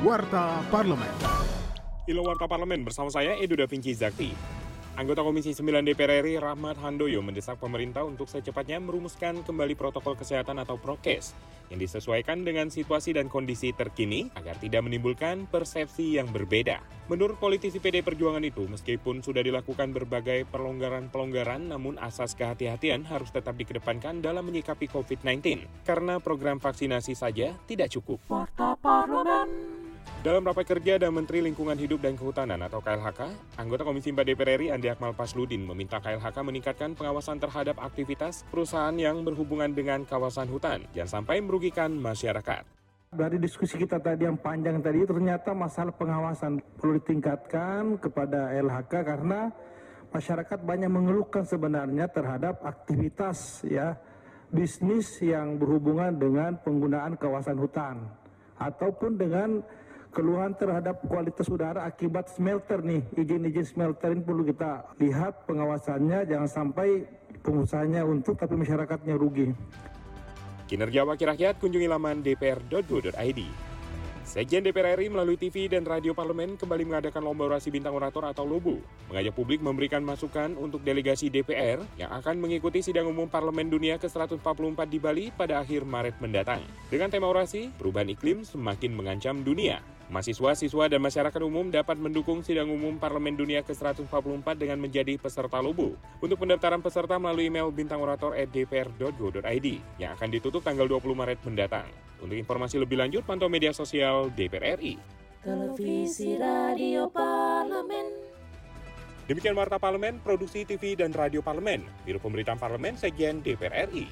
Warta Parlemen. Ilo Warta Parlemen bersama saya Edo Da Vinci Zakti. Anggota Komisi 9 DPR RI Rahmat Handoyo mendesak pemerintah untuk secepatnya merumuskan kembali protokol kesehatan atau prokes yang disesuaikan dengan situasi dan kondisi terkini agar tidak menimbulkan persepsi yang berbeda. Menurut politisi PD Perjuangan itu, meskipun sudah dilakukan berbagai pelonggaran-pelonggaran, namun asas kehati-hatian harus tetap dikedepankan dalam menyikapi COVID-19 karena program vaksinasi saja tidak cukup. Warta Parlemen. Dalam rapat kerja dan Menteri Lingkungan Hidup dan Kehutanan atau KLHK, anggota Komisi 4 DPR RI Andi Akmal Pasludin meminta KLHK meningkatkan pengawasan terhadap aktivitas perusahaan yang berhubungan dengan kawasan hutan, jangan sampai merugikan masyarakat. Dari diskusi kita tadi yang panjang tadi, ternyata masalah pengawasan perlu ditingkatkan kepada LHK karena masyarakat banyak mengeluhkan sebenarnya terhadap aktivitas ya bisnis yang berhubungan dengan penggunaan kawasan hutan ataupun dengan keluhan terhadap kualitas udara akibat smelter nih izin-izin smelter ini perlu kita lihat pengawasannya jangan sampai pengusahanya untung tapi masyarakatnya rugi. Kinerja Wakil Rakyat kunjungi laman dpr.go.id. Sekjen DPR RI melalui TV dan radio parlemen kembali mengadakan lomba orasi bintang orator atau LOBO, mengajak publik memberikan masukan untuk delegasi DPR yang akan mengikuti sidang umum Parlemen Dunia ke-144 di Bali pada akhir Maret mendatang. Dengan tema orasi, perubahan iklim semakin mengancam dunia. Mahasiswa, siswa, dan masyarakat umum dapat mendukung sidang umum Parlemen Dunia ke-144 dengan menjadi peserta LOBO. Untuk pendaftaran peserta melalui email bintangorator@dpr.go.id yang akan ditutup tanggal 20 Maret mendatang. Untuk informasi lebih lanjut, pantau media sosial DPR RI. Televisi Radio Parlemen. Demikian Warta Parlemen, Produksi TV dan Radio Parlemen, Biro Pemberitaan Parlemen, Sekjen DPR RI.